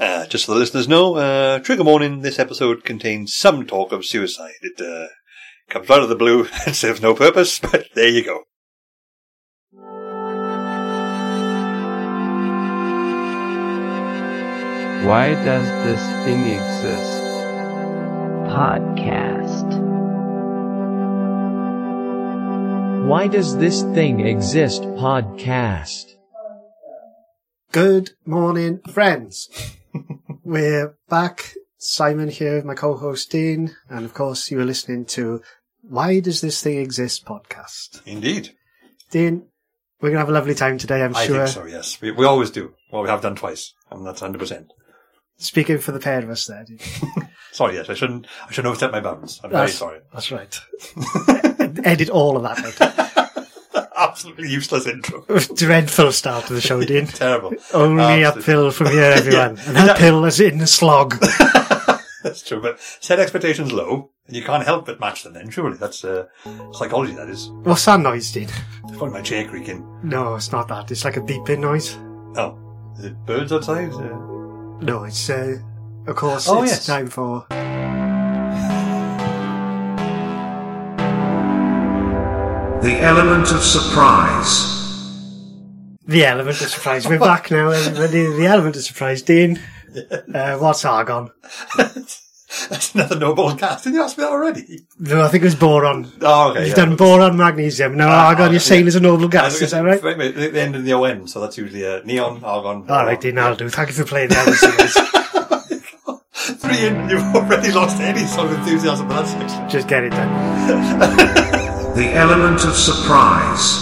Uh, just so the listeners know, uh, trigger warning, this episode contains some talk of suicide. It uh, comes out of the blue and serves no purpose, but there you go. Why does this thing exist? Podcast. Why does this thing exist? Podcast. Good morning, friends. We're back. Simon here, with my co-host Dean, and of course you are listening to Why Does This Thing Exist podcast. Indeed. Dean, we're gonna have a lovely time today, I'm I sure. I think so, yes. We, we always do. Well, we have done twice, and that's 100%. Speaking for the pair of us there, Dean. Sorry, yes, I shouldn't, I shouldn't overstep my bounds. I'm very sorry. That's right. Edit all of that Absolutely useless intro. Dreadful start to the show, Dean. Terrible. Only Absolutely. uphill from here, everyone. Yeah. And that pill is in the slog. That's true, but set expectations low, and you can't help but match them then, surely. That's uh, psychology, that is. What's that noise, Dean? It's probably my chair creaking. No, it's not that. It's like a beeping noise. Oh, is it birds outside? Uh, No, it's, uh, of course, Oh, it's yes. time for The element of surprise. The element of surprise. We're back now, everybody. The element of surprise. Dean, uh, what's argon? that's another noble gas. Didn't you ask me that already? No, I think it was boron. Oh, okay. You've yeah. done boron, magnesium. Now Ah, argon, ah, you're saying yeah. is a noble gas. was Is that right? Wait, wait, the end of the ON, so that's usually uh, neon, argon. All right, Dean, I'll do. Thank you for playing the element. Three in, you've already lost any sort of enthusiasm for that section. Just get it done. The element of surprise.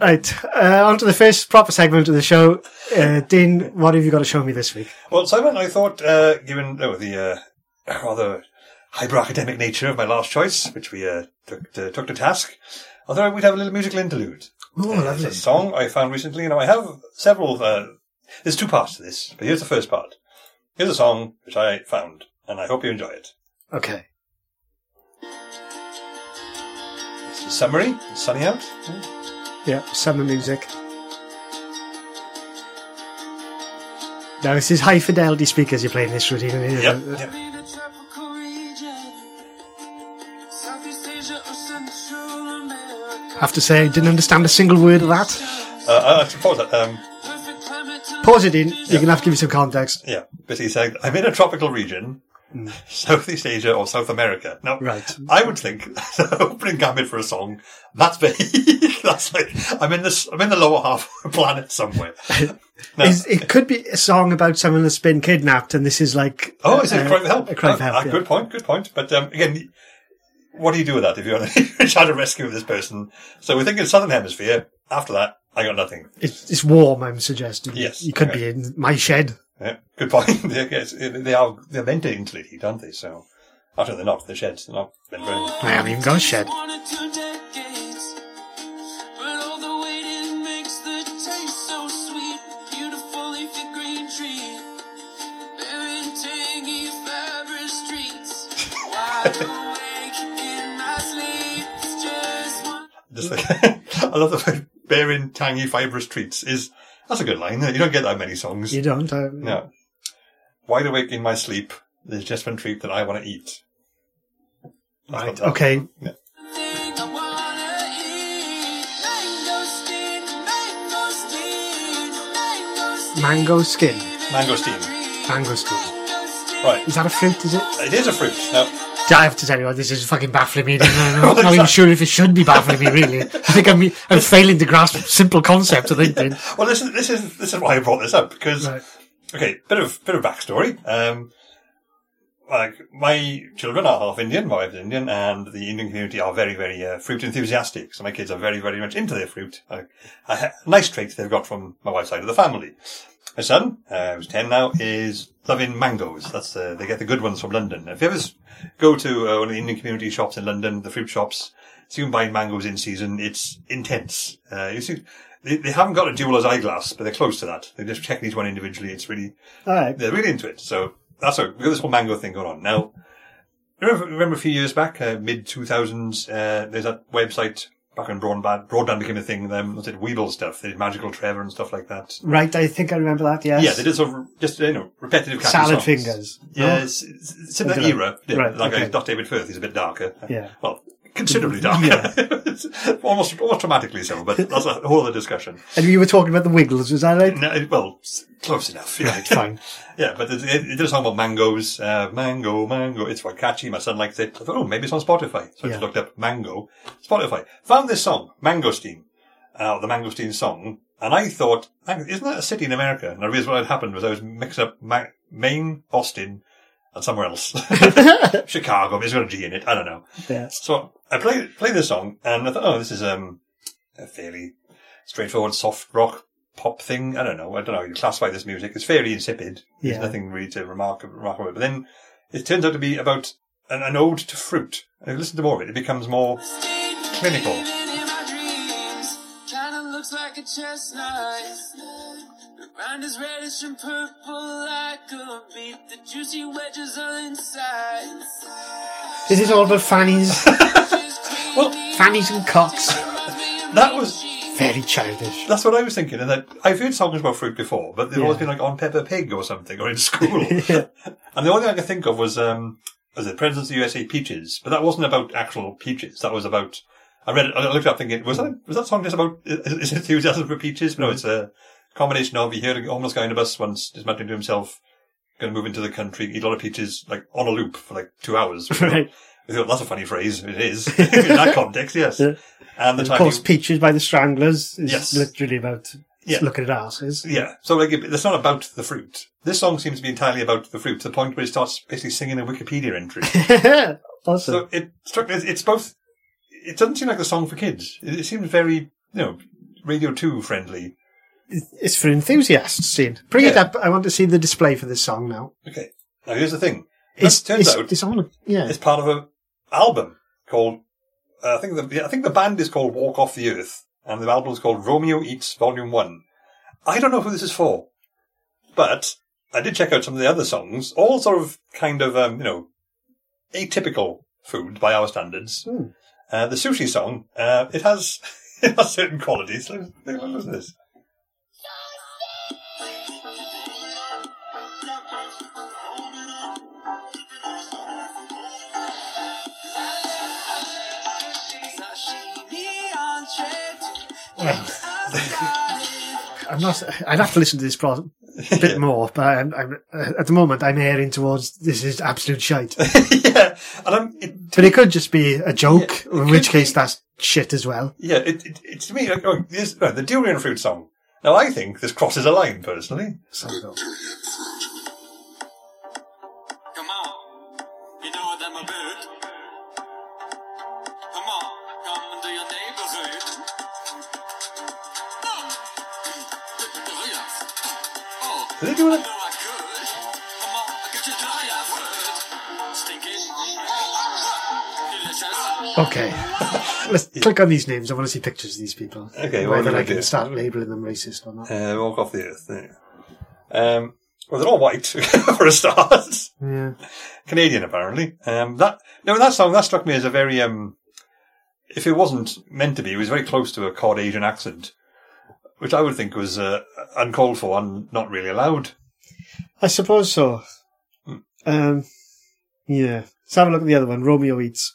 Right, uh, on to the first proper segment of the show. Uh, Dean, what have you got to show me this week? Well, Simon, I thought, uh, given oh, the uh, rather hyper academic nature of my last choice, which we uh, took, to, took to task, I thought we'd have a little musical interlude. Oh, Uh, lovely. It's a song I found recently. You know, I have several. Uh, there's two parts to this, but here's the first part. Here's a song which I found, and I hope you enjoy it. Okay. Summary. Sunny out. Yeah, summer music. Now, this is high fidelity speakers you're playing this routine. Yep. yep. Be the tropical region, Southeast Asia or Central America. I have to say, I didn't understand a single word of that. Uh, I'll actually pause that. Um, Pause it in. You're going to have to give me some context. yeah, basically saying I'm in a tropical region, Southeast Asia or South America. Now, Right. I would think the opening gambit for a song that's big. that's like I'm in this. I'm in the lower half of the planet somewhere. Now, it could be a song about someone that's been kidnapped, and this is like oh, is it a cry for help? A cry for Uh, help. uh, yeah. Good point. Good point. But um, again, what do you do with that if you're, if you're trying to rescue this person? So we're thinking Southern Hemisphere. After that, I got nothing. It's, it's warm. I'm suggesting. Yes, you could okay. be in my shed. Yeah, good point. They- yes, they are they're meant to insulate heat, aren't they? So actually, they're not. They're sheds. They're not meant for anything. I haven't even got a shed. one or two decades. But all the waiting makes the taste so sweet. Beautiful leafy green tree. Bearing tangy fibrous streets. Wide awake in my sleep. It's just one. Just like, I love the word bearing tangy fibrous treats is that's a good line. You don't get that many songs. You don't. Um, No. Wide awake in my sleep. There's just one treat that I want to eat. That's Right. Okay. Yeah. I. Mango skin. Mangosteen. Mango skin. Right. Is that a fruit? Is it? It is a fruit. Now, I have to tell you this is fucking baffling me. I'm not, even sure if it should be baffling me, really. I think I'm, I'm failing to grasp a simple concepts, I think, then. well, this is this is this is why I brought this up because Right. okay, bit of bit of backstory. Um, like my children are half Indian, my wife's Indian, and the Indian community are very very uh, fruit enthusiastic. So my kids are very very much into their fruit. Uh, a nice trait they've got from my wife's side of the family. My son, uh, who's 10 now, is loving mangoes. That's, uh, they get the good ones from London. If you ever go to uh, one of the Indian community shops in London, the fruit shops, see them buying mangoes in season, it's intense. Uh, you see, they, they haven't got a jeweler's eyeglass, but they're close to that. They just check each one individually. It's really, they're really into it. So that's a, we've got this whole mango thing going on. Now, remember, remember a few years back, uh, mid 2000s, uh, there's that website, back when broadband, broadband became a thing, then was it Weebl stuff, the Magical Trevor and stuff like that. Right, I think I remember that, yes. Yeah, they did sort of just, you know, repetitive catchy Salad songs. fingers. Yeah, No? it's, it's, that era. Yeah, Right, like okay. uh, not David Firth, he's a bit darker. Yeah. Well, considerably darker. Yeah. almost, almost dramatically so, but that's a whole other discussion. And you were talking about the Wiggles, was that right? No, well, close enough. Yeah, Right, fine. Yeah, but it, it, it did a about mangoes. Uh, mango, mango. It's quite catchy. My son likes it. I thought, oh, maybe it's on Spotify. So I just looked up mango. Spotify. Found this song, Mangosteen. Uh, the Mangosteen song. And I thought, isn't that a city in America? And I realized what had happened was I was mixing up Ma- Maine, Austin, and somewhere else. Chicago. but It's got a G in it. I don't know. Yeah. So I played played this song, and I thought, oh, this is um a fairly straightforward soft rock pop thing. I don't know. I don't know. how You classify this music. It's fairly insipid. There's Yeah. nothing really to remark remarkable. But then it turns out to be about an, an ode to fruit. And if you listen to more of it, it becomes more clinical. Chestnut. The rind is reddish and purple like a beet. The juicy wedges are inside. Is this all about fannies? Well, fannies and cocks. that was Very childish. that's what I was thinking. And that I've heard songs about fruit before, but they've always been like on Peppa Pig or something, or in school. And the only thing I could think of was um was it Presidents of the USA Peaches, but that wasn't about actual peaches. That was about. I read it. I looked it up thinking, was that was that song just about is, is enthusiasm for peaches? No, mm. it's a combination of you hear a homeless guy on a bus once just muttering to himself, going to move into the country, eat a lot of peaches like on a loop for like two hours. Right. I thought that's a funny phrase. It is in that context, yes. Yeah. And the Of time course, he- Peaches by the Stranglers is Yes. literally about Yeah. looking at asses. Yeah. So like, it's not about the fruit. This song seems to be entirely about the fruit to the point where it starts basically singing a Wikipedia entry. awesome. so it struck It's both. It doesn't seem like a song for kids. It, it seems very, you know, Radio Two friendly. it's for enthusiasts, Scene. Bring it up. I want to see the display for this song now. Okay. Now here's the thing. It's, It turns it's, out it's on. Yeah. it's part of an album called. Uh, I think the I think the band is called Walk Off the Earth, and the album is called Romeo Eats Volume One. I don't know who this is for, but I did check out some of the other songs, all sort of kind of um, you know atypical food by our standards. Hmm. Uh, the sushi song, uh, it has it has certain qualities. Look, look, this? I'm not. I'd have to listen to this pro- a bit more, but I'm, I'm, uh, at the moment I'm erring towards this is absolute shite. yeah, and I'm, it, But it could just be a joke, Yeah, in which case be. that's shit as well. yeah, it, it, it's to me like oh, this, no, the durian fruit song. Now I think this crosses a line personally. So, I've heard. Stinking, delicious. okay, let's click on these names. I want to see pictures of these people. Okay, what whether do I I can do? start labeling them racist or not. Uh, walk off the earth. There. you go. Um, well, they're all white for a start. Yeah, Canadian, apparently. Um, that no, that song that struck me as a very um. If it wasn't meant to be, it was very close to a cod Asian accent, which I would think was uh, uncalled for and not really allowed. I suppose so. Hmm. Um, yeah. Let's have a look at the other one. Romeo eats.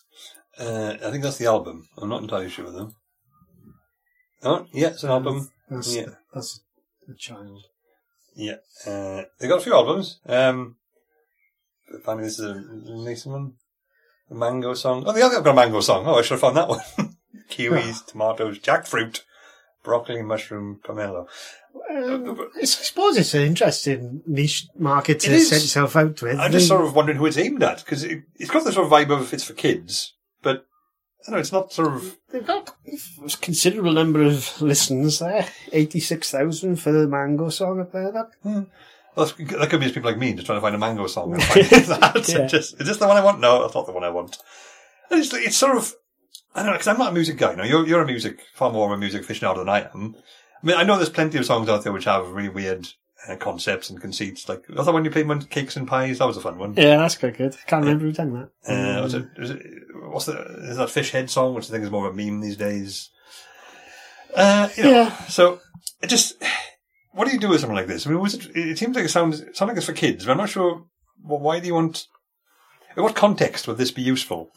Uh, I think that's the album. I'm not entirely sure though. Oh, yeah, it's an album. That's, Yeah. that's a child. Yeah, uh, they got a few albums. Um, finally, this is a nice one. The mango song. Oh, the other got a mango song. Oh, I should have found that one. Kiwis, tomatoes, jackfruit, broccoli, mushroom, pomelo. Um, I suppose it's an interesting niche market to It is. set yourself out with. I'm just sort of wondering who it's aimed at because it, it's got the sort of vibe of it's for kids, but I don't know. It's not sort of. They've got a considerable number of listens there. 86,000 for the Mango song up there. That, Well, that could be just people like me just trying to find a mango song and find that. Yeah. just, is this the one I want? No, that's not the one I want. And it's, it's sort of, I don't know, because I'm not a music guy. No, you're, you're a music, far more of a music aficionado than I am. I mean, I know there's plenty of songs out there which have really weird uh, concepts and conceits. Like, I thought when you played Mon- Cakes and Pies, that was a fun one. yeah, that's quite good. Can't remember who done that. Uh, was it, was it, what's the, is that fish head song, which I think is more of a meme these days. Uh, you know, Yeah. so it just, what do you do with something like this? I mean, was it, it seems like it sounds, it sounds like it's for kids, but I'm not sure, well, why do you want, in what context would this be useful?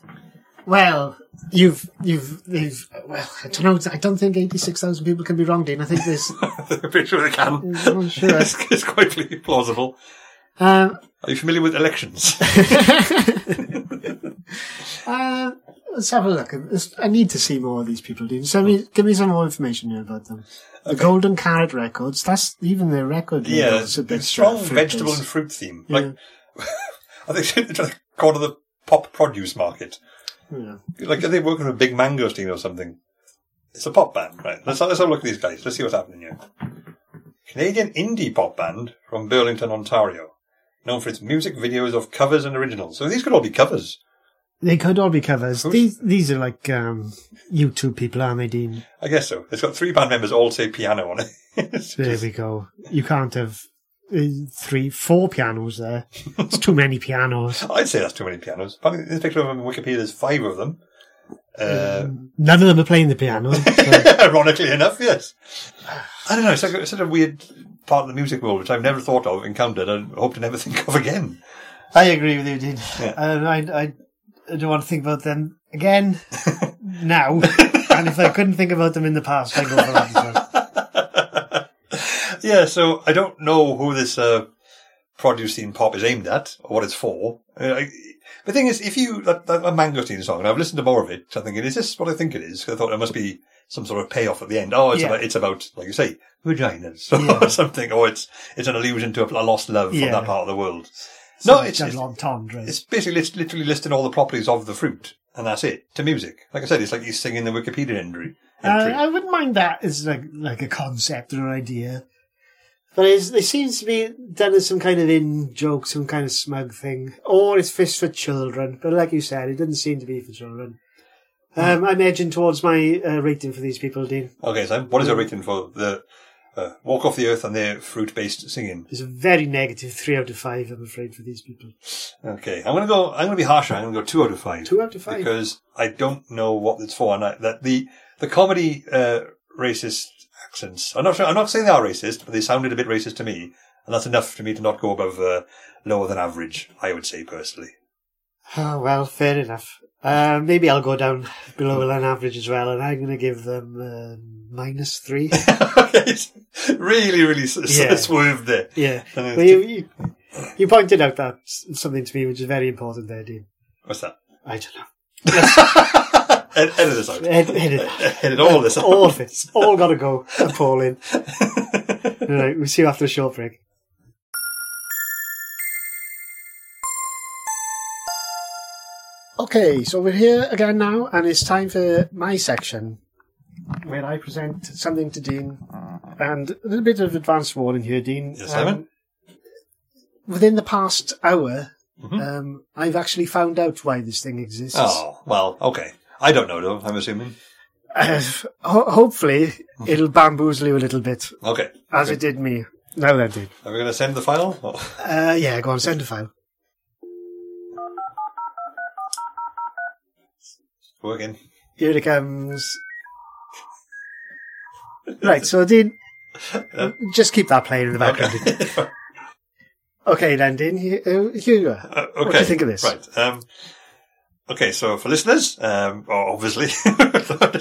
Well, you've, you've, you've, well, I don't know, I don't think 86,000 people can be wrong, Dean. I think there's, I'm pretty sure they can. I'm not sure. it's, it's quite plausible. um, Are you familiar with elections? uh, let's have a look. I need to see more of these people, Dean. Send me, give me some more information here about them. The Golden Carrot Records, that's even their record. yeah, it's a a bit strong vegetable and fruit theme. Yeah. Like, I think it's like called the pop produce market. Yeah. Like, are they working with a big mangosteen or something? It's a pop band, right? Let's, let's have a look at these guys. Let's see what's happening here. Canadian indie pop band from Burlington, Ontario. Known for its music videos of covers and originals. So these could all be covers. They could all be covers. Who's- These these are like um, YouTube people, aren't they, Dean? I guess so. It's got three band members all say piano on it. It's There just- we go. You can't have three, four pianos there. It's too many pianos. I'd say that's too many pianos. Apparently, this picture of them on Wikipedia, there's five of them. Uh, None of them are playing the piano. so- Ironically enough, yes. I don't know. It's, like, it's such a weird part of the music world which I've never thought of, encountered, and hope to never think of again. I agree with you, Dean. Yeah. And I, I, I don't want to think about them again now. and if I couldn't think about them in the past, I go for that. Yeah, so I don't know who this uh, produce scene pop is aimed at or what it's for. Uh, I, the thing is, if you that, that, mangosteen song, and I've listened to more of it, I'm thinking, is this what I think it is? 'Cause I thought there must be some sort of payoff at the end. Oh, it's Yeah. about it's about like you say, vaginas Yeah. or something, or it's it's an allusion to a, lost love from that part of the world. no, it's, it's it's basically lit- literally listing all the properties of the fruit, and that's it to music. Like I said, it's like you singing the Wikipedia entry. Uh. I wouldn't mind that as like like a concept or an idea. But it's, it seems to be done as some kind of in joke, some kind of smug thing. Or it's fish for children. But like you said, it doesn't seem to be for children. Um, I'm edging towards my uh, rating for these people, Dean. Okay, so what is your rating for the uh, Walk Off the Earth and their fruit-based singing? It's a very negative three out of five, I'm afraid, for these people. Okay, I'm gonna go. I'm gonna be harsher. I'm gonna go two out of five. Two out of five. because I don't know what it's for, and I, that the the comedy uh, racist accents. I'm not sure. I'm not saying they are racist, but they sounded a bit racist to me, and that's enough for me to not go above uh, lower than average. I would say personally. Oh, well, fair enough. Uh, maybe I'll go down below an average as well, and I'm going to give them uh, minus three. okay, really, really s- s- Yeah. swerved there. Yeah. It's Well, you, you, you pointed out that something to me which is very important there, Dean. What's that? I don't know. Ed- edit this out. Ed- edit that. Edit all this out. All of it. All got to go. Appalling. all right, we'll see you after a short break. Okay, so we're here again now, and it's time for my section where I present something to Dean. And a little bit of advance warning here, Dean. Yes, Simon? within the past hour, Mhm. um, I've actually found out why this thing exists. Oh well, okay. I don't know though. I'm assuming. Uh, ho- hopefully, it'll bamboozle you a little bit, Okay. as okay. it did me. Now then, dude. Are we going to send the file? Oh. Uh, yeah, go on, send the file. Working. Here it comes. Right, so Dean, just keep that playing in the background. Okay. Okay, then, Dean, here, here you are. Uh, okay. What do you think of this? Right. Um, okay, so for listeners, um, obviously,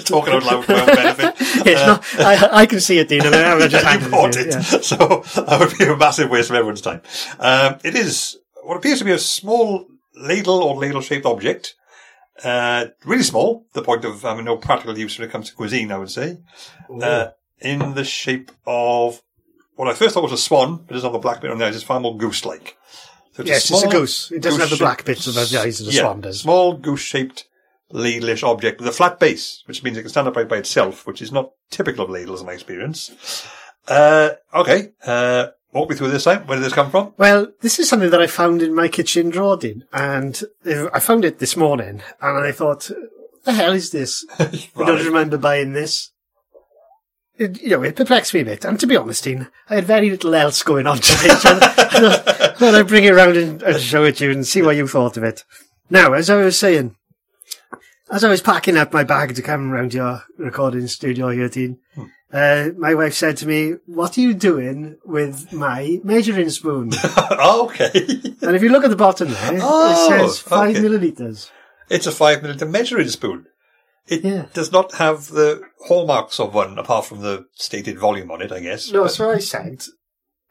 talking out loud for my own benefit. It's uh, not, I, I can see it, Dean, and I'm just you bought it it. Yeah. so that would be a massive waste of everyone's time. Um, it is what appears to be a small ladle or ladle-shaped object. Uh, really small, the point of having no practical use when it comes to cuisine, I would say. Uh, in the shape of what I first thought was a swan, but it's not the black bit on the eyes. It's far more goose-like. So Yes, it's a goose. It doesn't have the black bits of the eyes of the yeah, swan does. Small goose-shaped ladle-ish object with a flat base, which means it can stand upright by itself, which is not typical of ladles in my experience. Uh, okay, uh, walk me through this time. Where did this come from? Well, this is something that I found in my kitchen drawer, Dean, and I found it this morning, and I thought, the hell is this? I don't remember buying this. It, you know, it perplexed me a bit, and to be honest, Dean, I had very little else going on today, so I thought, I'd bring it around and, and show it to you and see what you thought of it. Now, as I was saying, As I was packing up my bag to come round your recording studio here, Dean, uh, my wife said to me, what are you doing with my measuring spoon? oh, okay. and if you look at the bottom there, Oh, it says five okay. millilitres. It's a five milliliter measuring spoon. It Yeah. does not have the hallmarks of one, apart from the stated volume on it, I guess. No, But- so I said,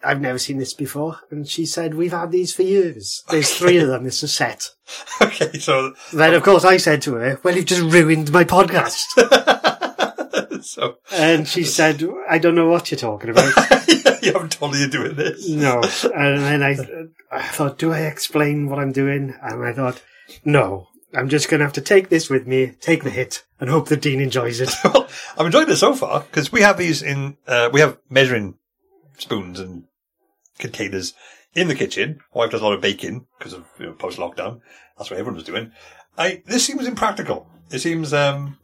I've never seen this before. And she said, we've had these for years. There's three of them. It's a set. okay, so Then, of course, I said to her, well, you've just ruined my podcast. so and she said, I don't know what you're talking about. you haven't told you're doing this. No. And then I, I thought, do I explain what I'm doing? And I thought, no. I'm just going to have to take this with me, take the hit, and hope that Dean enjoys it. Well, I'm enjoying this so far because we have these in. Uh, we have measuring spoons and containers in the kitchen. Wife does a lot of baking because of you know, post lockdown. That's what everyone was doing. I this seems impractical. It seems um,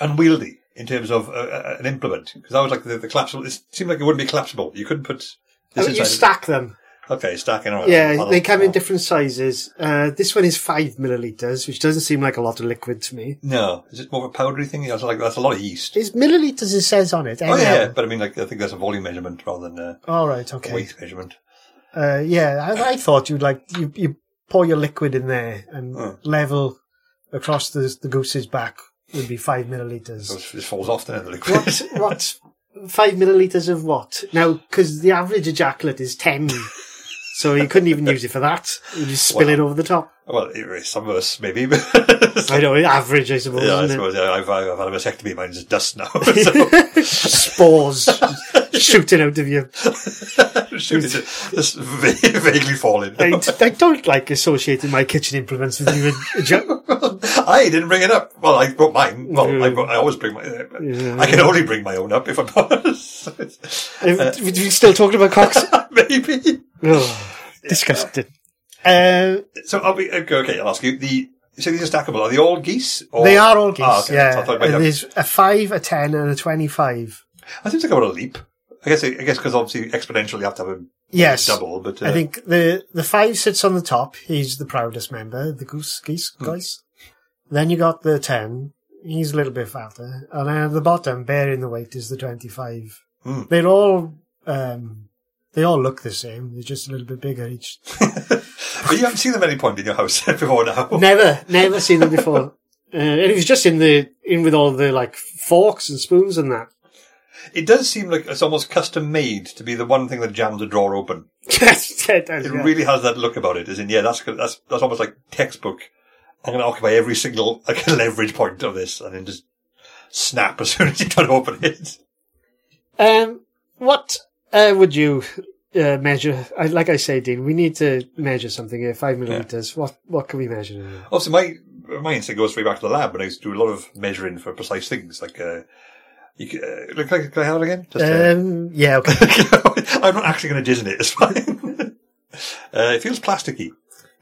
unwieldy in terms of uh, uh, an implement because I was like the, the collapsible. It seemed like it wouldn't be collapsible. You couldn't put this Oh, you stack them. Okay, stacking. on- Yeah, on- they come in different sizes. Uh, this one is five milliliters, which doesn't seem like a lot of liquid to me. No, is it more of a powdery thing? That's like that's a lot of yeast. It's milliliters, it says on it. Oh yeah, but I mean, like I think that's a volume measurement rather than a All right, okay. weight measurement. Uh, yeah, I, I thought you'd like you, you pour your liquid in there and Oh. level across the the goose's back would be five So milliliters. it just falls off then the liquid. what what five milliliters of what? Now, because the average ejaculate is ten, so you couldn't even use it for that. You just spill Wow. it over the top. Well, some of us maybe. I know, average, I suppose. yeah, I suppose yeah, I've, I've had a vasectomy. Mine's just dust now. so Spores shooting out of you. shoot, it's just vaguely falling. I, I don't like associating my kitchen implements with you. I didn't bring it up. Well, I brought mine. Well, I, brought, I always bring my. Yeah. I can only bring my own up if I'm honest. Are we still talking about cocks? maybe. Oh, disgusting. Uh, So I'll be okay. okay, I'll ask you. The so these are stackable. Are they all geese? Or, they are all geese, Ah, okay. yeah. So I thought it might There's a 5, a 10, and a 25. I think like about a leap. I guess. I guess because obviously exponentially you have to have a Yes. double. But uh, I think the, the 5 sits on the top. He's the proudest member, the goose, geese, Hmm. guys. Then you got the 10. He's a little bit fatter. And then at the bottom, bearing the weight, is the 25. Hmm. They're all, um, they all look the same. They're just a little bit bigger each. but you haven't seen them at any point in your house before now. Never, never seen them before. Uh, and it was just in the, in with all the like forks and spoons and that. It does seem like it's almost custom made to be the one thing that jams a drawer open. yes, yeah, it does, It yeah. really has that look about it. As in, yeah, that's that's that's almost like textbook. I'm going to occupy every single like leverage point of this, and then just snap as soon as you try to open it. Um, what uh, would you uh, measure? I, like I say, Dean, we need to measure something here. Five milliliters. What what can we measure? there? My my instinct goes straight back to the lab when I used to do a lot of measuring for precise things. Like, uh, you, uh, look, can, I, can I have it again? Just, uh, Um, yeah, okay. I'm not actually going to jizz in it. It's fine. uh, it feels plasticky.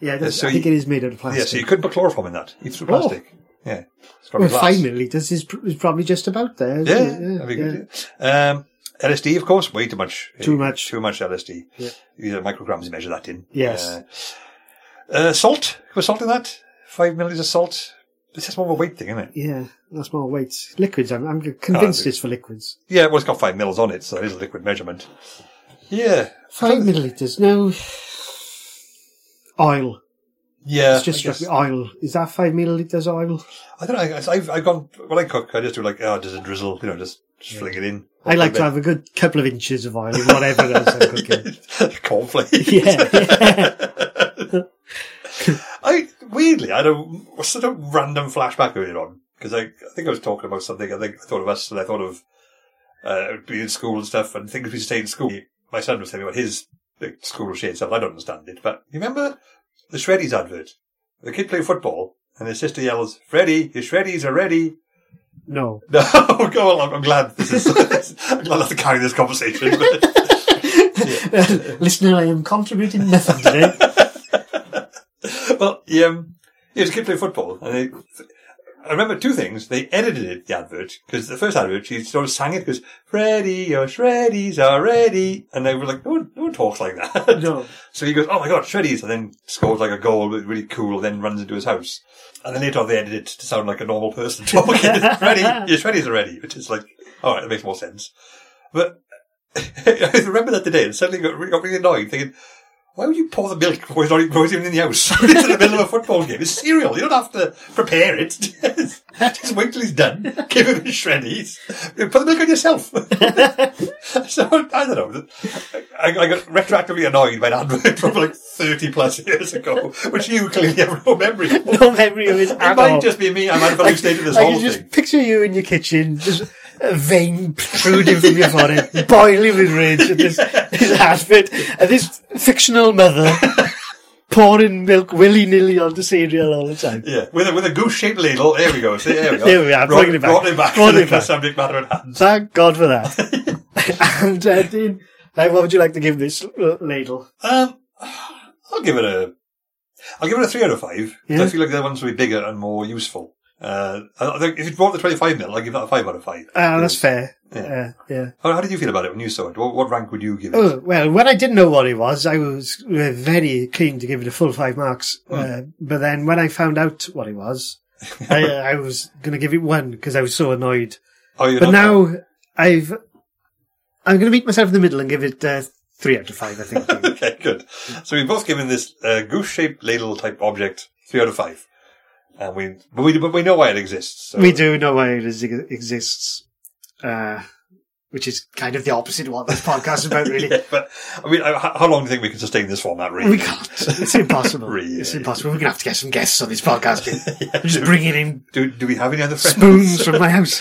Yeah, that's, so I think you- it is made out of plastic. Yeah, so you couldn't put chloroform in that. It's Oh. plastic. Yeah. It's well, probably five glass. milliliters is, pr- is probably just about there. Yeah, that'd be good. yeah. Um, LSD, of course, way too much. Too much. Too much LSD. Yeah. You know, micrograms you measure that in. Yes. Uh, uh, salt. Was salt in that? Five milliliters of salt. This is more of a weight thing, isn't it? Yeah, that's more weight. Liquids. I'm, I'm convinced Oh, it's for liquids. Yeah, well, it's got five mils on it, so it is a liquid measurement. Yeah. Five milliliters. No. Oil. Yeah. It's just I, guess- oil. Is that five milliliters oil? I don't know. I've, I've gone, when I cook, I just do like, oh, just a drizzle, you know, just, just fling it in. I like to have a good couple of inches of oil in whatever else I'm cooking. Cornflakes. Yeah, yeah. I weirdly, I had a sort of random flashback earlier on because I, I think I was talking about something. I think I thought of us and I thought of uh, being in school and stuff and things we stayed in school. My son was telling me about his like, school shade stuff. I don't understand it, but you remember the Shreddies advert? The kid playing football and his sister yells, "Freddie, your Shreddies are ready." No. No, go on. I'm, I'm glad this is. I'm glad I have to carry this conversation. But, Listener, I am contributing nothing today. Well, he, um, he was a kid playing football, and he, I remember two things. They edited it, the advert, because the first advert, she sort of sang it, because Freddie, your shreddies are ready. And they were like, no one, no one talks like that. No. So he goes, oh my god, shreddies, and then scores like a goal, really cool, then runs into his house. And then later on they edited it to sound like a normal person talking. Freddie, your shreddies are ready, which is like, alright, that makes more sense. But I remember that today and suddenly got, got really annoyed thinking, why would you pour the milk before he's, not even, before even in the house? it's in the middle of a football game. It's cereal. You don't have to prepare it. Just wait till he's done. Give him his shreddies. Put the milk on yourself. so, I don't know. I, I got retroactively annoyed by an advert from like 30 plus years ago, which you clearly have no memory of. No memory of it It might all. just be me. I'm hallucinating this I whole can just picture you in your kitchen, just a vein protruding from your forehead, boiling with rage at this, this advert, and this fictional mother pouring milk willy-nilly onto cereal all the time. Yeah, with a, with a goose-shaped ladle. There we go. See, there we go. There we are, Brought, bringing it back. Brought it back Brought it back. subject matter at hand. Thank God for that. and uh, Dean, uh, what would you like to give this ladle? Um, I'll give it a, I'll give it a three out of five. Yeah. I feel like the other ones will be bigger and more useful. Uh, I think if you brought the 25 mil, I'll give that a five out of five. Uh, that's fair. Yeah. Uh, yeah. How, how did you feel about it when you saw it? What, what rank would you give it? Oh, well, when I didn't know what it was, I was uh, very keen to give it a full five marks. Hmm. Uh, but then when I found out what it was, I, I was going to give it one because I was so annoyed. Oh, But now I've, I'm going to meet myself in the middle and give it uh, three out of five, I think. okay, good. So we've both given this uh, goose-shaped ladle type object three out of five. And we, but we, but we know why it exists. So. we do know why it is, exists, uh, which is kind of the opposite of what this podcast is about, really. Yeah, but I mean, how long do you think we can sustain this format? Really, We can't. It's impossible. Really, it's impossible. We're going to have to get some guests on this podcast. Yeah, Just do, bringing in do, do we have any other friends? spoons from my house.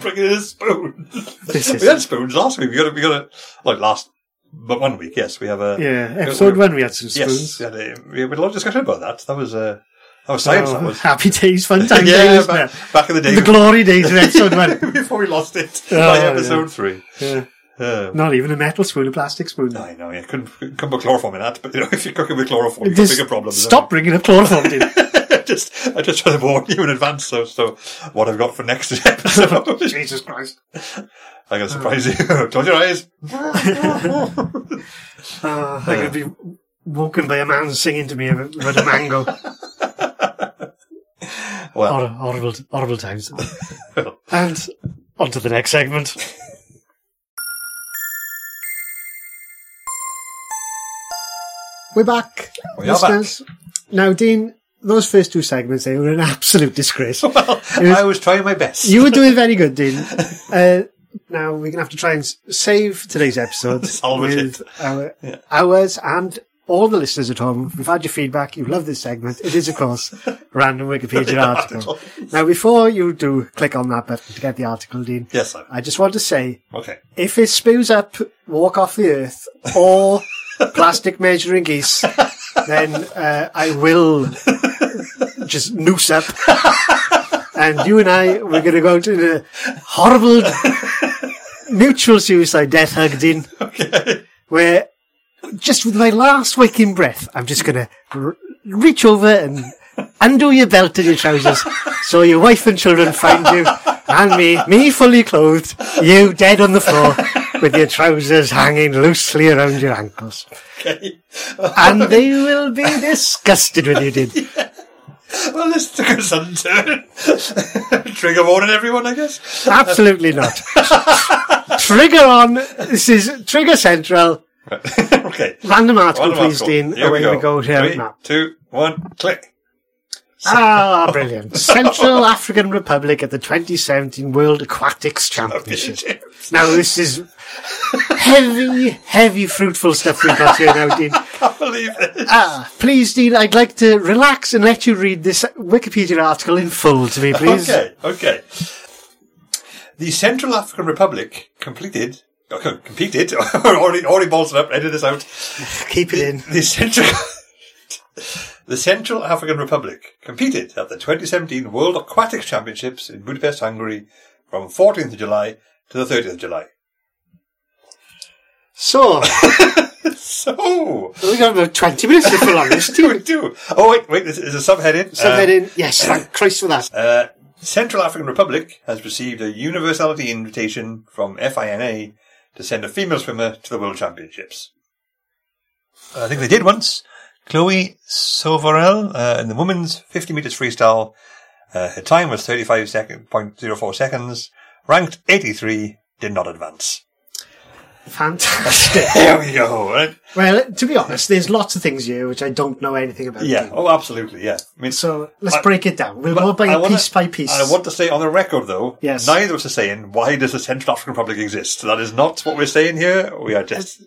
bringing in a spoon. This is we had spoons last week. We got a, we got a like last, but one week. Yes, we have a Yeah, episode we- one we had some Yes, spoons. we had, a, we had a lot of discussion about that. That was uh, that was. Oh, that was happy days, fun time yeah, days, back, back in the day The glory days of episode one. before we lost it Oh, by yeah. episode three. Yeah. Uh, Not even a metal spoon, a plastic spoon. I know, yeah, couldn't couldn't put chloroform in that. But you know, if you're cooking with chloroform, you've got bigger problems. stop bringing up chloroform, dude. I just I just try to warn you in advance. So so what I've got for next episode. Jesus Christ. I'm gonna surprise you. Close your eyes. Uh, I'm going to be woken by a man singing to me about, about a mango. Well, Hor- horrible, horrible times. and on to the next segment. We're back, We are listeners. Now, Dean, those first two segments, they were an absolute disgrace. well, was- I was trying my best. You were doing very good, Dean. Uh, now we're gonna have to try and s- save today's episode Salvage with our, Yeah. ours and all the listeners at home. We've had your feedback. You love this segment. It is, of course, a random Wikipedia article. Now, before you do click on that button to get the article, Dean, yes, sir. I just want to say, Okay. if it spews up walk off the earth or plastic measuring geese, then uh, I will just noose up. And you and I, we're going to go to the horrible mutual suicide death hug, Dean, Okay. where just with my last waking breath, I'm just going to r- reach over and undo your belt and your trousers so your wife and children find you and me, me fully clothed, you dead on the floor with your trousers hanging loosely around your ankles. Okay. And they will be disgusted with you, Dean. Well, this took a sudden turn. Trigger warning, everyone, I guess. Absolutely not. Trigger on. This is Trigger Central. okay. Random article, Random please, article. Dean. Here Away we go here Three, now. two, one, click. Ah, brilliant. Central African Republic at the 2017 World Aquatics Championship. Now, this is heavy, heavy, fruitful stuff we've got here now, Dean. can't believe this. Ah, please, Dean, I'd like to relax and let you read this Wikipedia article in full to me, please. Okay, okay. The Central African Republic completed, competed, already, already bolstered up, edit this out. Keep it in. The Central, the Central African Republic competed at the 2017 World Aquatics Championships in Budapest, Hungary from 14th of July to the 30th of July. So, So, we've got about 20 minutes to fill on this, do we do? Oh wait, wait. This is a subheading. Subheading, yes, thank Christ for that. Uh, Central African Republic has received a universality invitation from FINA to send a female swimmer to the World Championships. I think they did once. Chloe Sauvourel, uh, in the women's 50 metres freestyle, uh, her time was 35 second, 0.04 seconds, ranked 83, did not advance. Fantastic. There we go. Right? well, to be honest, there's lots of things here which I don't know anything about. Yeah. Oh, absolutely. Yeah. I mean, So let's I- break it down. We'll go by I wanna- piece by piece. I want to say on the record, though, Yes. neither of us are saying why does the Central African Republic exist. That is not what we're saying here. We are just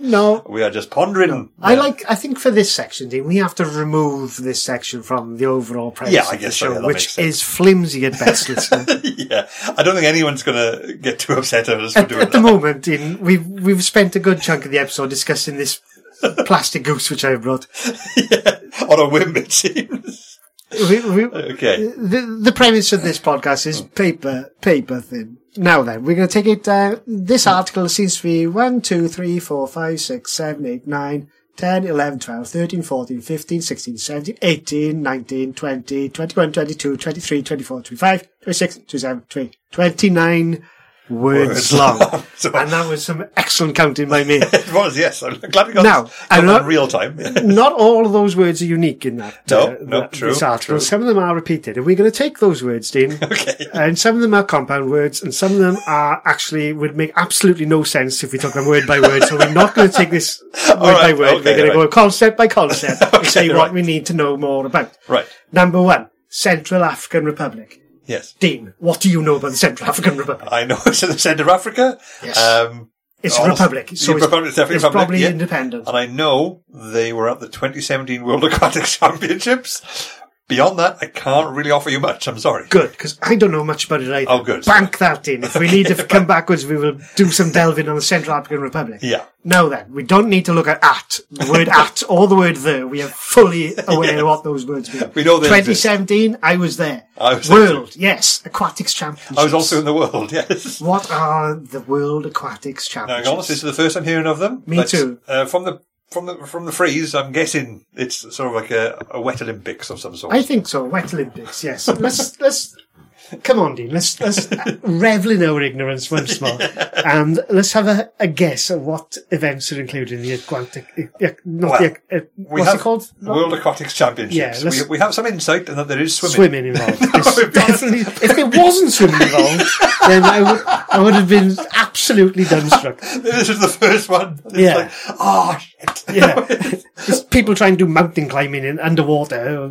no, we are just pondering. I Yeah. like. I think for this section, Dean, we have to remove this section from the overall premise Yeah, I the guess so, yeah, which is flimsy at best. yeah, I don't think anyone's going to get too upset at us for at, doing at the that. moment, Dean, we've we've spent a good chunk of the episode discussing this plastic goose which I brought. On a whim, it seems. We, we, Okay. the the premise of this podcast is paper paper thin. Now then, we're going to take it. Uh, this article seems to be 1, 2, 3, 4, 5, 6, 7, 8, 9, 10, 11, 12, 13, 14, 15, 16, 17, 18, 19, 20, 21, 22, 23, 24, 25, 26, 27, 28, 29 long. long. And that was some excellent counting by me. It was, yes. I'm glad we got Now, this not- in real time. Not all of those words are unique in that. No, uh, no, that- true, article. true. Some of them are repeated, and we're going to take those words, Dean. okay. And some of them are compound words, and some of them are actually would make absolutely no sense if we took them word by word. So we're not going to take this word by word. okay, we're going to go concept by concept and say what we need to know more about. Right. Number one, Central African Republic. Yes. Dean, what do you know about the Central African Republic? I know it's in the centre of Africa. Yes. Um, It's a republic, so it's, republic, it's it's republic, probably yeah. independent. And I know they were at the 2017 World Aquatic Championships. Beyond that, I can't really offer you much. I'm sorry. Good, because I don't know much about it either. Oh, good. Bank that in. If we need to come backwards, we will do some delving on the Central African Republic. Yeah. Now then, we don't need to look at at, the word at, or the word the. We are fully aware Yeah. of what those words mean. We know they exist. 2017, I was there. I was there World, yes. Aquatics Championships. I was also in the world, yes. What are the World Aquatics Now, Championships? Honest, this is the first I'm hearing of them. Me too. Uh, from the from the from the freeze, I'm guessing it's sort of like a, a wet Olympics of some sort. I think so. Wet Olympics, yes. Let's let's come on, Dean. Let's let's revel in our ignorance once more, and let's have a, a guess of what events are included in the aquatic. Uh, not Well, the uh, what's have it called? World Aquatics Championships. Yeah, we, we have some insight in that there is swimming. swimming involved. No, It's to be honest- definitely, if there wasn't swimming involved, then I would I would have been absolutely dumbstruck. This is the first one. It's Yeah. like, oh shit. Yeah, it's people trying to do mountain climbing in underwater.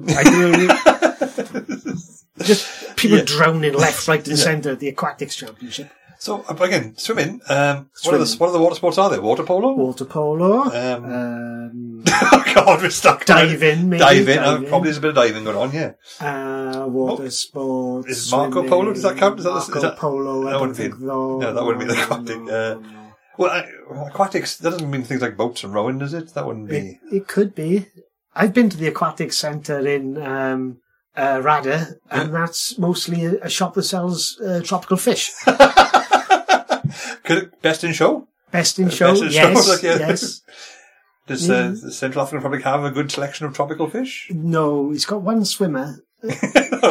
Just people Yeah. drowning left, right, and centre at the aquatics championship. So uh, again, swimming. Um, what are the Swimming. what are the water sports? Are there water polo? Water polo, Um, um, oh God, we're stuck. diving, maybe Diving. Uh, probably there's a bit of diving going on. Yeah. uh, water sports. Oh, Is Marco swimming, Polo? Does that count? Is that- is Marco that- Polo. I that don't wouldn't be- think no, no, that wouldn't be the aquatic, no, uh, no. Well, I, aquatics. That doesn't mean things like boats and rowing, does it? That wouldn't It, be. it could be. I've been to the aquatic centre in um, uh, Rada, and that's mostly a, a shop that sells uh, tropical fish. Best in show? Best in show, Best in show, yes, like, yeah. yes. Does uh, the Central African Republic have a good selection of tropical fish? No, he's got one swimmer.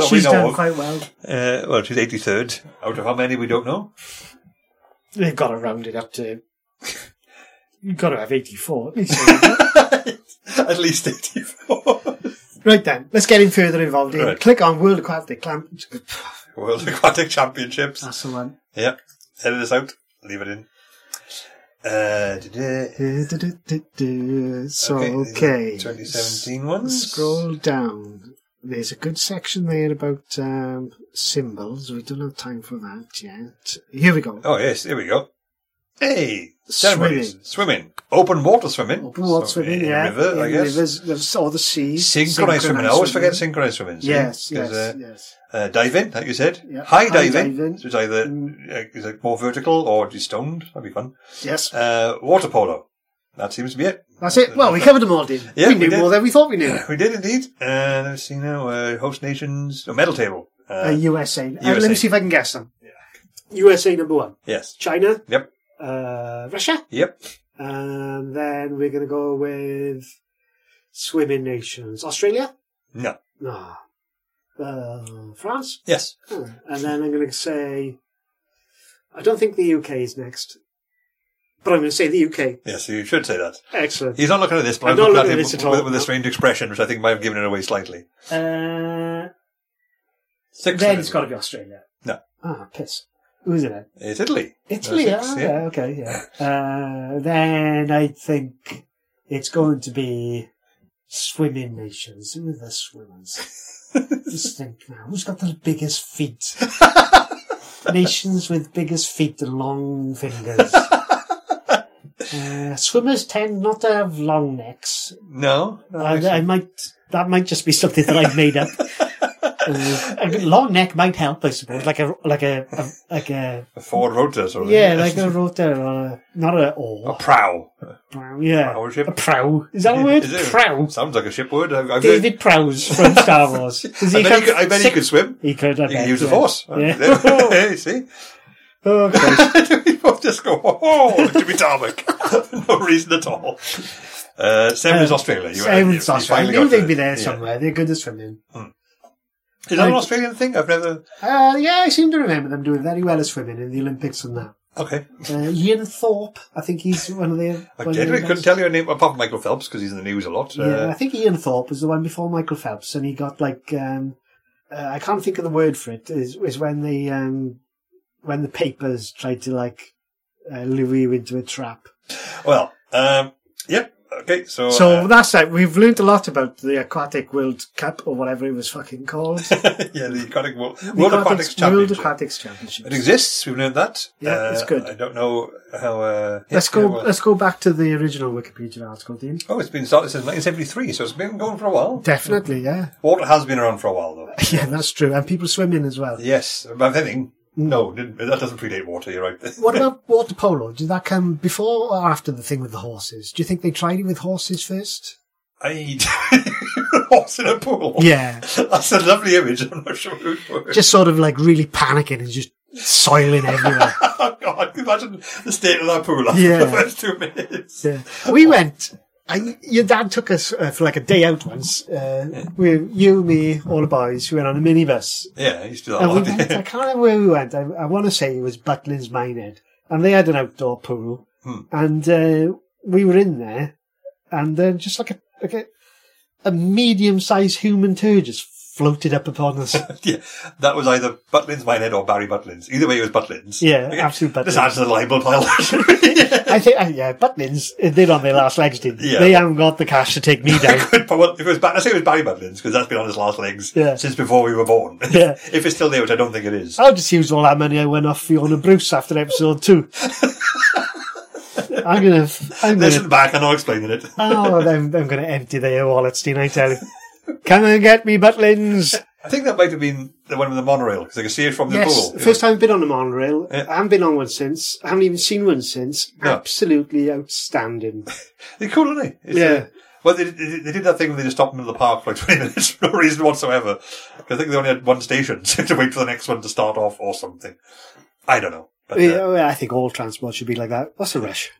She's done of. quite well. Uh, well, she's 83rd. Out of how many we don't know. They've got to round it up to. You've got to have 84 at least. At least 84. Right then, let's get in further involved here. Right. Click on World Aquatic Clamp. World Aquatic Championships. That's the one. Yep. Edit this out. Leave it in. Uh. So, Okay, okay. 2017 ones. Scroll down. There's a good section there about um, symbols. We don't have time for that yet. Here we go. Oh, yes. Here we go. Hey. Ceremonies. Swimming. Swimming. Open water swimming. Open water So, swimming, in yeah. river, I guess. rivers, or the sea. Synchronized swimming. I always forget synchronized swimming. see? Yes, yes, uh, yes. Uh, diving, like you said. Yeah. High High diving. diving. So it's either Mm. uh, is it more vertical or just stoned. That'd be fun. Yes. Uh, water polo. That seems to be it. That's it. Well, we covered them all, did Yeah, we? we knew did. more than we thought we knew. We did indeed. Uh, let's see now. Uh, host nations. Oh, medal table. Uh, Uh, USA. Uh, let me see if I can guess them. USA number one. yes. China. Yep. Uh, Russia. Yep. And then we're going to go with swimming nations. Australia? No. No. Uh, France? Yes. Oh, And then I'm going to say, I don't think the UK is next. But I'm going to say the UK. Yes, you should say that. Excellent. He's not looking at this, but I'm I'm, not looking at him at this at with, all, with a no. strange expression, which I think might have given it away slightly. Uh, Six. then it's got to be Australia. No. Ah, piss. Who's in it? It's Italy. Italy. Six, ah, yeah. yeah, okay, yeah. Uh, then I think it's going to be swimming nations. Who are the swimmers? Just think now. Who's got the biggest feet? nations with biggest feet and long fingers. Uh, swimmers tend not to have long necks. No. no I, I might. That might just be something that I've made up. Uh, a long neck might help, I suppose. Like a like a, a like a a forward rotor, sort of. yeah, like a rotor or a, not a a oar. prow. Prow, yeah, prow ship. a prow. Is that a word? Is it? Prow. Sounds like a ship word. I've, I've David Prowse from Star Wars. Does I bet, he could, I bet he could swim. He could. I He bet, could use yeah. the force. Yeah. see? oh, Christ. we both just go, oh, Jimmy Tarmac. no reason at all. Uh, seven is Australia. You Seven's Australia. I knew they'd be there Yeah. somewhere. They're good at swimming. Is that an Australian thing? I've never. Uh, yeah, I seem to remember them doing very well as women in the Olympics and that. Okay. Uh, Ian Thorpe, I think he's one of the. I genuinely couldn't tell you a name apart from Michael Phelps because he's in the news a lot. Yeah, Uh, I think Ian Thorpe was the one before Michael Phelps, and he got like um, uh, I can't think of the word for it. Is is when the um, when the papers tried to like uh, lure you into a trap. well, um, yep. Okay, so. So uh, that's it. We've learnt a lot about the Aquatic World Cup or whatever it was fucking called. yeah, the Aquatic World, The World Aquatics World Championship. Aquatics Championship. It exists. We've learned that. Yeah, it's Uh, good. I don't know how. Uh, Let's go. Let's go back to the original Wikipedia article, Dean. Oh, it's been started since 1973, so it's been going for a while. Definitely, yeah, Water has been around for a while, though. yeah, that's true. And people swim in as well. Yes, but I think no, that doesn't predate water. You're right. What about water polo? Did that come before or after the thing with the horses? Do you think they tried it with horses first? I horse in a pool. Yeah, that's a lovely image. I'm not sure who just sort of like really panicking and just soiling everywhere. oh God, imagine the state of that pool after Yeah. the first two minutes. Yeah. We went. I, your dad took us uh, for like a day out once. Uh, we, you, me, all the boys. We went on a minibus. Yeah, you used to do that. And a we went, I can't remember where we went. I, I want to say it was Butlins Minehead. And they had an outdoor pool. Hmm. And uh, we were in there. And then just like a, like a, a medium-sized human turd just floated up upon us. yeah, that was either Butlins Minehead or Barry Butlins. Either way, it was Butlins. Yeah, Okay, absolute This Butlins. adds to the libel pile. I think, uh, yeah, Butlins, they're on their last legs, didn't they? Yeah. They haven't got the cash to take me down. but well, if it was, I say it was Barry Butlins because that's been on his last legs Yeah. since before we were born. Yeah. if it's still there, which I don't think it is. I'll just use all that money I went off Fiona Bruce after episode two. I'm gonna, I'm Listen gonna, back, I'm not explaining it. oh, I'm, I'm gonna empty their wallets, Dean, I tell you. Come and get me, Butlins. I think that might have been the one with the monorail because I could see it from the Yes, pool. the first time I've been on a monorail. Yeah. I haven't been on one since. I haven't even seen one since. No. Absolutely outstanding. They're cool, aren't they? It's, Yeah. uh, well, they, they, they did that thing where they just stopped them in the middle of the park for like 20 minutes for no reason whatsoever. I think they only had one station, so to wait for the next one to start off or something. I don't know. But, uh, Yeah, I think all transport should be like that. What's a rush?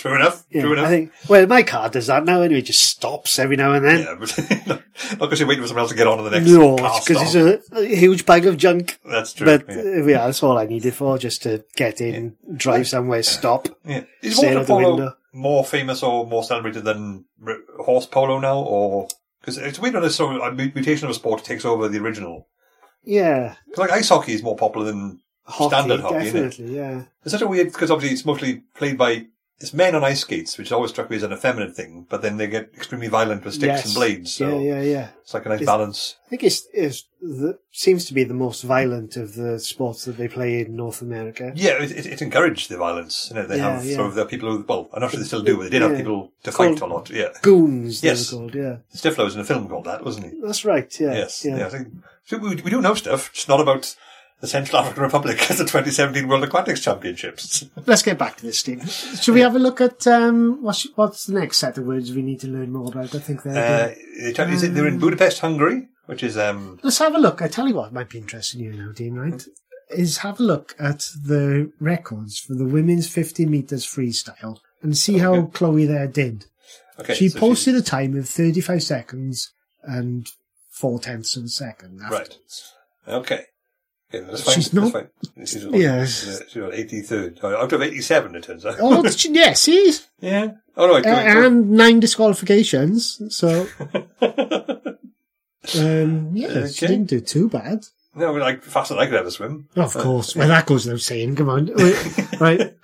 True enough. Yeah, true enough. I think. Well, my car does that now. Anyway, it just stops every now and then. yeah, but not because you're waiting for someone else to get on to the next No, because it's a, a huge bag of junk. That's true. But yeah. uh, yeah, that's all I needed for, just to get in, drive somewhere, stop. Yeah. Is water polo more famous or more celebrated than horse polo now, or because it's weird when a sort of a mutation of a sport takes over the original. Yeah, 'Cause, like ice hockey is more popular than hockey, standard hockey. Isn't it? definitely. Yeah, It's such a weird because obviously it's mostly played by it's men on ice skates, which always struck me as an effeminate thing. But then they get extremely violent with sticks yes. and blades, so Yeah, yeah, yeah. it's like a nice Is- balance. I think it's, it's the, seems to be the most violent of the sports that they play in North America. Yeah, it, it, it encouraged the violence. You know, they Yeah, have yeah. sort of the people who well, I'm not sure they still do, but they did have Yeah. people to fight a lot. Yeah, Goons, they Yes. were called. Yeah, Stifler was in a film called that, wasn't he? that's right. Yeah, Yes. yeah. Yeah. I think, so we, we do know stuff, just not about the Central African Republic at the 2017 World Aquatics Championships. Let's get back to this, Steve. Should we have a look at um, what's what's the next set of words we need to learn more about? I think they're. Uh, they tell- is it- they're in Budapest, Hungary, which is um, Let's have a look. I tell you what might be interesting you now, Dean, right? Is have a look at the records for the women's 50 metres freestyle and see how Chloe there did. Okay. she so posted a time of 35 seconds and four tenths of a second afterwards. Okay. Okay, that's fine. She's that's not- fine. She's, Yes. She's, on 83rd. Oh, Out of 87, it turns out. Oh, yeah, see? Yeah. Oh, no, I Uh, and nine disqualifications, so, um, yeah, she didn't do too bad. No, like, faster than I could ever swim. Of course. Well, that goes without saying. Come on. Right.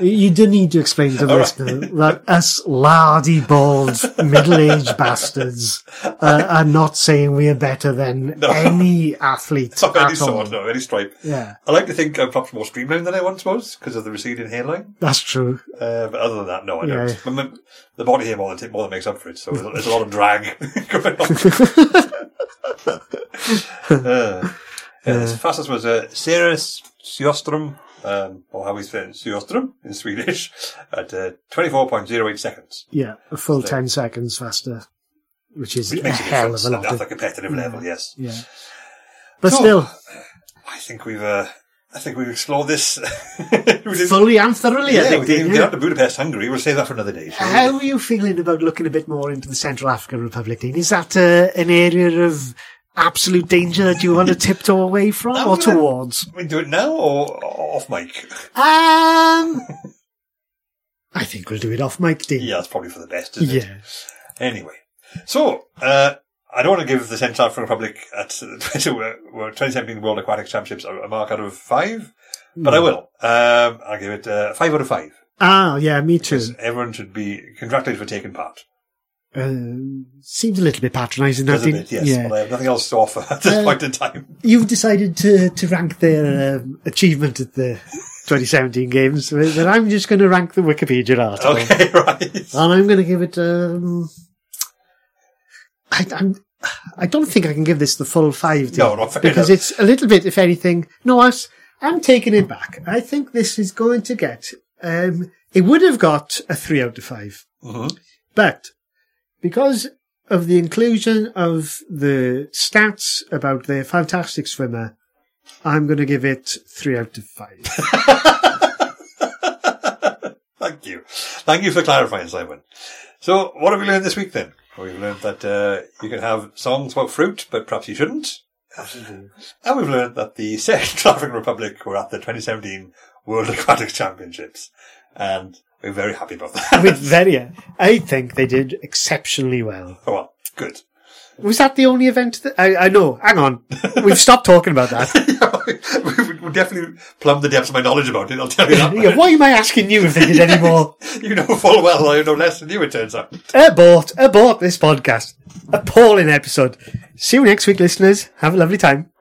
You do need to explain to the All right. listener that us lardy, bald, middle-aged bastards uh, are not saying we are better than No. any athlete Not any all. sort, no, any stripe. Yeah, I like to think I'm perhaps more streamlined than I once was because of the receding hairline. that's true. Uh, but other than that, no, I Yeah. don't. My- the body hair more than, more than makes up for it, so there's, a lot of drag going on. uh, yeah, the fastest was uh, Sarah Sjöström, um, or how we say it, Sjöström in Swedish, at uh, 24.08 seconds. Yeah, a full So- 10 seconds faster, which is Which a makes a hell of a lot. at the competitive level, yes. yeah. But So- still, I think we've, uh, I think we've explored this. fully and thoroughly, I think. we didn't yeah. get out to Budapest, Hungary. We'll save that for another day. shall we? How are you feeling about looking a bit more into the Central African Republic, Dean? Is that uh, an area of absolute danger that you want to tiptoe away from or gonna- towards? We do it now or off mic? Um, I think we'll do it off mic, Dean. Yeah, that's probably for the best, isn't it? Anyway, so uh, I don't want to give the Central African Republic at the uh, 2017 World Aquatics Championships a mark out of five, but I will. Um, I'll give it uh, five out of five. Ah, yeah, me too. Everyone should be congratulated for taking part. Uh, seems a little bit patronising, Does a Dean. bit, yes, Yeah. but I have nothing else to offer at this Uh, point in time. You've decided to, to rank their um, achievement at the 2017 games, but I'm just going to rank the Wikipedia article. Okay, right. And I'm going to give it. Um, I, I'm. I don't think I can give this the full five. No, not because enough. it's a little bit, if anything. No, I I'm taking it back. I think this is going to get. Um, it would have got a three out of 5 Mhm. but because of the inclusion of the stats about the fantastic swimmer, I'm going to give it three out of five. Thank you. Thank you for clarifying, Simon. So, what have we learned this week then? Well, we've learned that uh, you can have songs about fruit, but perhaps you shouldn't. And we've learned that the African Republic were at the 2017 World Aquatics Championships. And we're very happy about that. With very, I think they did exceptionally well. oh, well, good. Was that the only event that I, I know? Hang on, we've stopped talking about that. we would definitely plumb the depths of my knowledge about it, I'll tell you that. Yeah, Why am I asking you if they did any more? you know full well I know less than you, it turns out. Abort, abort this podcast. Appalling episode. See you next week, listeners. Have a lovely time.